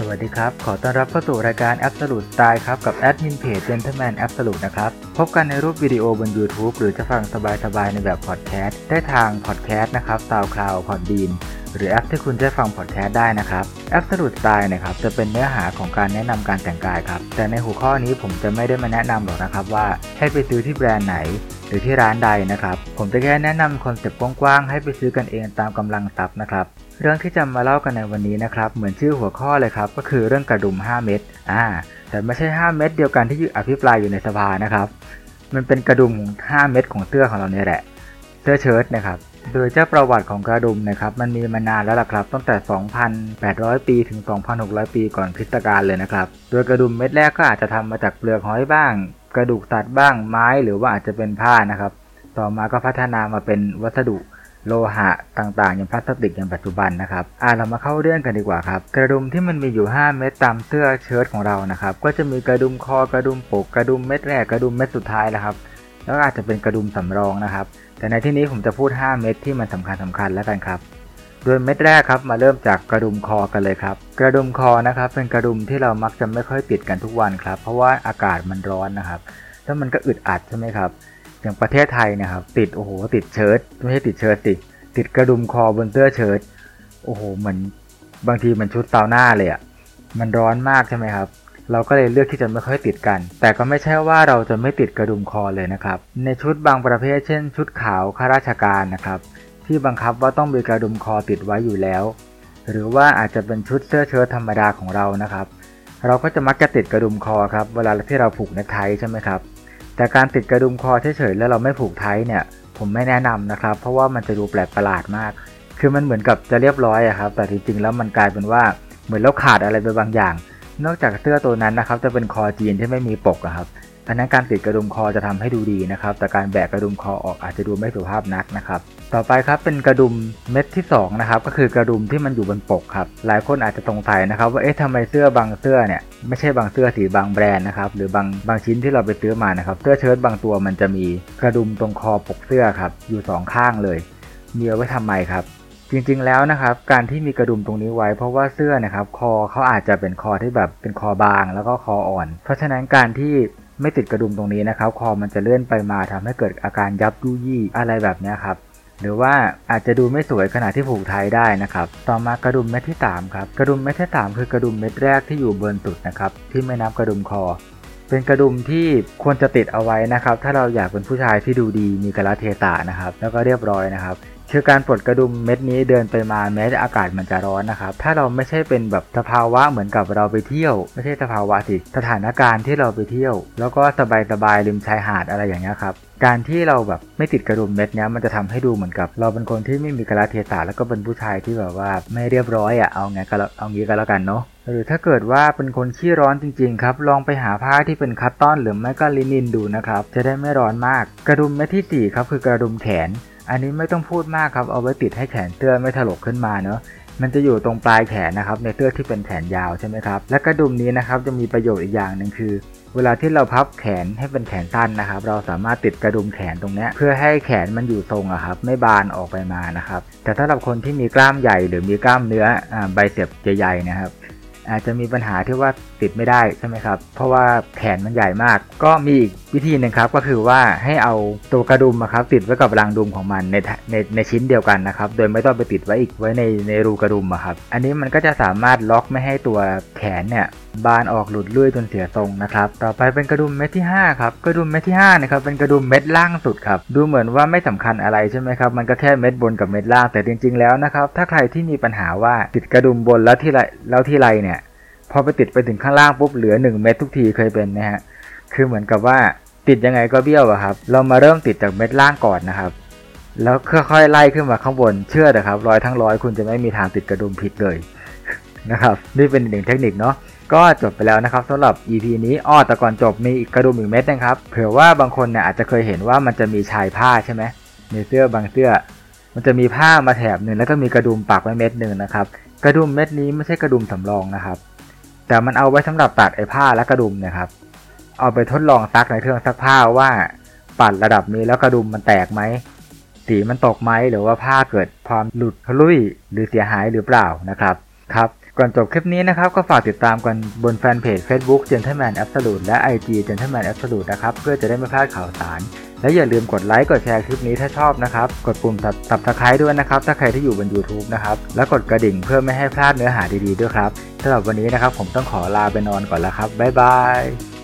สวัสดีครับ ขอต้อนรับเข้าสู่รายการ Absolute Style ครับ กับแอดมินเพจ Gentleman Absolute นะครับ พบกันในรูปวิดีโอบน YouTube หรือจะฟังสบายๆในแบบพอดแคสต์ได้ทางพอดแคสต์นะครับ SoundCloud Podbean หรือแอปที่คุณจะฟังพอดแคสต์ได้นะครับ Absolute Style นะครับจะเป็นเนื้อหาของการแนะนำการแต่งกายครับ แต่ในหัวข้อนี้ผมจะไม่ได้มาแนะนำหรอกนะครับว่าให้ไปซื้อที่แบรนด์ไหน หรือที่ร้านใดนะครับ ผมจะแค่แนะนำคอนเซปต์กว้างๆให้ไปซื้อกันเองตามกำลังทรัพย์นะครับ เรื่องที่จะมาเล่ากันในวันนี้นะครับ เหมือนชื่อหัวข้อเลยครับ ก็คือเรื่องกระดุม 5 เม็ด อ่าแต่ไม่ใช่ 5 เม็ดเดียวกันที่อภิปรายอยู่ในสภานะครับ มันเป็นกระดุม5เม็ดของเสื้อของเราเนี่ยแหละ เสื้อเชิ้ตนะครับ โดยเจ้าประวัติของกระดุมนะครับ มันมีมานานแล้วล่ะครับ ตั้งแต่ 2,800 ปีถึง 2,600 ปีก่อนคริสตกาลเลยนะครับ โดยกระดุมเม็ดแรกก็อาจจะทำมาจากเปลือกหอยบ้าง กระดูกสัตว์บ้างไม้หรือว่าอาจจะเป็นผ้านะครับ ต่อมาก็พัฒนามาเป็นวัสดุ โลหะต่างๆ อย่างพลาสติกอย่างปัจจุบันนะครับอ่าเรามาเข้าเรื่องกันดีกว่าครับ กระดุมที่มันมีอยู่ 5 เม็ดตามเสื้อเชิ้ตของเรานะครับ ก็จะมีกระดุมคอกระดุมปกกระดุมเม็ดแรกกระดุมเม็ดสุดท้ายนะครับ แล้วอาจจะเป็นกระดุมสำรองนะครับ แต่ในที่นี้ผมจะพูด 5 เม็ดที่มันสำคัญสำคัญแล้วกันครับโดยเม็ดแรกครับมาเริ่มจากกระดุมคอกันเลยครับ กระดุมคอนะครับเป็นกระดุมที่เรามักจะไม่ค่อยติดกันทุกวันครับ เพราะว่าอากาศมันร้อนนะครับแล้วมันก็อึดอัดใช่ไหมครับ อย่างประเทศไทยนะครับติดโอ้โหติดเชิ้ตไม่ใช่ติดเชิ้ตติดติดกระดุมคอบนเสื้อเชิ้ตโอ้โหเหมือนบางทีมันชุดเตาหน้าเลยอะ่ะมันร้อนมากใช่ไหมครับ เราก็เลยเลือกที่จะไม่ค่อยติดกัน แต่ก็ไม่ใช่ว่าเราจะไม่ติดกระดุมคอเลยนะครับ ในชุดบางประเภทเช่น ชุดขาวข้าราชการนะครับ ที่บังคับว่าต้องมีกระดุมคอติดไว้อยู่แล้ว หรือว่าอาจจะเป็นชุดเสื้อเชิ้ตธรรมดาของเรานะครับ เราก็จะมักจะติดกระดุมคอครับ เวลาที่เราผูกเนคไทใช่ไหมครับ แต่การติดกระดุมคอเฉยๆแล้วเราไม่ผูกไทเนี่ย ผมไม่แนะนำนะครับ เพราะว่ามันจะดูแปลกประหลาดมาก คือมันเหมือนกับจะเรียบร้อยอะครับ แต่จริงๆแล้วมันกลายเป็นว่าเหมือนเราขาดอะไรไปบางอย่าง นอกจากเสื้อตัวนั้นนะครับ จะเป็นคอจีนที่ไม่มีปกอะครับ อันนั้นการติดกระดุมคอจะทำให้ดูดีนะครับ แต่การแบกกระดุมคอออกอาจจะดูไม่สุภาพนักนะครับ ต่อไปครับเป็นกระดุมเม็ดที่2นะครับก็คือกระดุมที่มันอยู่บนปกครับ หลายคนอาจจะสงสัยนะครับ ว่าเอ๊ะทำไมเสื้อบางเสื้อเนี่ยไม่ใช่บางเสื้อสีบางแบรนด์นะครับหรือบางบางชิ้นที่เราไปซื้อมานะครับเสื้อเชิ้ตบางตัวมันจะมีกระดุมตรงคอปกเสื้อครับอยู่ 2 ข้างเลยมีเอาไว้ทำไมครับจริงๆ แล้วนะครับการที่มีกระดุมตรงนี้ไว้ เพราะว่าเสื้อนะครับคอเขาอาจจะเป็นคอที่แบบเป็นคอบางแล้วก็คออ่อน เพราะฉะนั้นการที่ ไม่ติดกระดุมตรงนี้นะครับ คอมันจะเลื่อนไปมาทำให้เกิดอาการยับยุยี่อะไรแบบนี้ครับหรือว่าอาจจะดูไม่สวยขณะที่ผูกไทยได้นะครับ ต่อมากระดุมเม็ดที่ 3 ครับ กระดุมเม็ดที่ 3 คือกระดุมเม็ดแรกที่อยู่บนสุดนะครับ ที่ไม่นับกระดุมคอ เป็นกระดุมที่ควรจะติดเอาไว้นะครับ ถ้าเราอยากเป็นผู้ชายที่ดูดีมีกระเทศะนะครับ แล้วก็เรียบร้อยนะครับ คือการปลดกระดุมเม็ดนี้เดินไปมาแม้จะอากาศมันจะร้อนนะครับ ถ้าเราไม่ใช่เป็นแบบสภาวะเหมือนกับเราไปเที่ยว ไม่ใช่สภาวะสิสถานการณ์ที่เราไปเที่ยว แล้วก็สบายสบายริมชายหาดอะไรอย่างเงี้ยครับการที่เราแบบไม่ติดกระดุมเม็ดนี้มันจะทำให้ดูเหมือนกับ เราเป็นคนที่ไม่มีกระเทศะแล้วก็เป็นผู้ชายที่แบบว่าไม่เรียบร้อยอะเอาไงก็เอางี้ก็แล้วกันเนาะหรือถ้าเกิดว่าเป็นคนขี้ร้อนจริงๆครับ ลองไปหาผ้าที่เป็นคัตตอนหรือไม่ก็ลินินดูนะครับ จะได้ไม่ร้อนมาก กระดุมเม็ดที่4ครับคือกระดุมแขน อันนี้ไม่ต้องพูดมากครับ เอาไว้ติดให้แขนเสื้อไม่ถลกขึ้นมาเนาะมันจะอยู่ตรงปลายแขนนะครับในเสื้อที่เป็นแขนยาวใช่ไหมครับ และกระดุมนี้นะครับจะมีประโยชน์อีกอย่างหนึ่งคือ เวลาที่เราพับแขนให้เป็นแขนสั้นนะครับ เราสามารถติดกระดุมแขนตรงนี้เพื่อให้แขนมันอยู่ทรงอะครับ ไม่บานออกไปมานะครับ แต่ถ้าสำหรับคนที่มีกล้ามใหญ่หรือมีกล้ามเนื้อใบเสียบใหญ่ๆนะครับ อาจจะมีปัญหาที่ว่าติดไม่ได้ใช่ไหมครับ เพราะว่าแขนมันใหญ่มาก ก็มีอีกวิธีหนึ่งครับก็คือว่าให้เอาตัวกระดุมครับติดไว้กับรางดุมของมันในในในชิ้นเดียวกันนะครับ โดยไม่ต้องไปติดไว้อีกไว้ในในรูกระดุมครับ อันนี้มันก็จะสามารถล็อกไม่ให้ตัวแขนเนี่ยบานออกหลุดลุ่ยจนเสียทรงนะครับ ต่อไปเป็นกระดุมเม็ดที่5ครับ กระดุมเม็ดที่5นะครับ เป็นกระดุมเม็ดล่างสุดครับ ดูเหมือนว่าไม่สำคัญอะไรใช่ไหมครับ มันก็แค่เม็ดบนกับเม็ดล่าง แต่จริง ๆ แล้วนะครับ ถ้าใครที่มีปัญหาว่าติดกระดุมบนแล้วที่ไรแล้วที่ไรเนี่ย พอไปติดไปถึงข้างล่างปุ๊บเหลือ 1 เม็ดทุกทีเคยเป็นนะฮะ คือเหมือนกับว่า ติดยังไงก็เบี้ยวอะครับ เรามาเริ่มติดจากเม็ดล่างก่อนนะครับ แล้วค่อยๆไล่ขึ้นมาข้างบนเชื่อเถอะครับร้อยทั้งร้อยคุณจะไม่มีทางติดกระดุมผิดเลยนะครับนี่เป็นหนึ่งเทคนิคเนาะก็จบไปแล้วนะครับสำหรับ EP นี้อ้อแต่ก่อนจบมีอีกกระดุมอีกเม็ดนะครับเผื่อว่าบางคนเนี่ยอาจจะเคยเห็นว่ามันจะมีชายผ้าใช่ไหมในเสื้อบางเสื้อ มันจะมีผ้ามาแถบหนึ่งแล้วก็มีกระดุมปักไว้เม็ดหนึ่งนะครับกระดุมเม็ดนี้ไม่ใช่กระดุมสำรองนะครับ แต่มันเอาไว้สำหรับตัดไอ้ผ้าและกระดุมนะครับ เอาไปทดลองซักในเครื่องซักผ้าว่าปัดระดับนี้แล้วกระดุมมันแตกไหมสีมันตกไหมหรือว่าผ้าเกิดความหลุดทะลุยหรือเสียหายหรือเปล่านะครับครับก่อนจบคลิปนี้นะครับก็ฝากติดตามกันบนแฟนเพจ Facebook Gentleman Absolute และ IG Gentleman Absolute นะครับเพื่อจะได้ไม่พลาดข่าวสาร และอย่าลืมกดไลค์กดแชร์คลิปนี้ถ้าชอบนะครับกดปุ่มตับตะไครด้วยนะครับถ้าใครที่อยู่บน YouTube นะครับและกดกระดิ่งเพื่อไม่ให้พลาดเนื้อหาดีๆด้วยครับสำหรับวันนี้นะครับผมต้องขอลาไปนอนก่อนแล้วครับบ๊ายบาย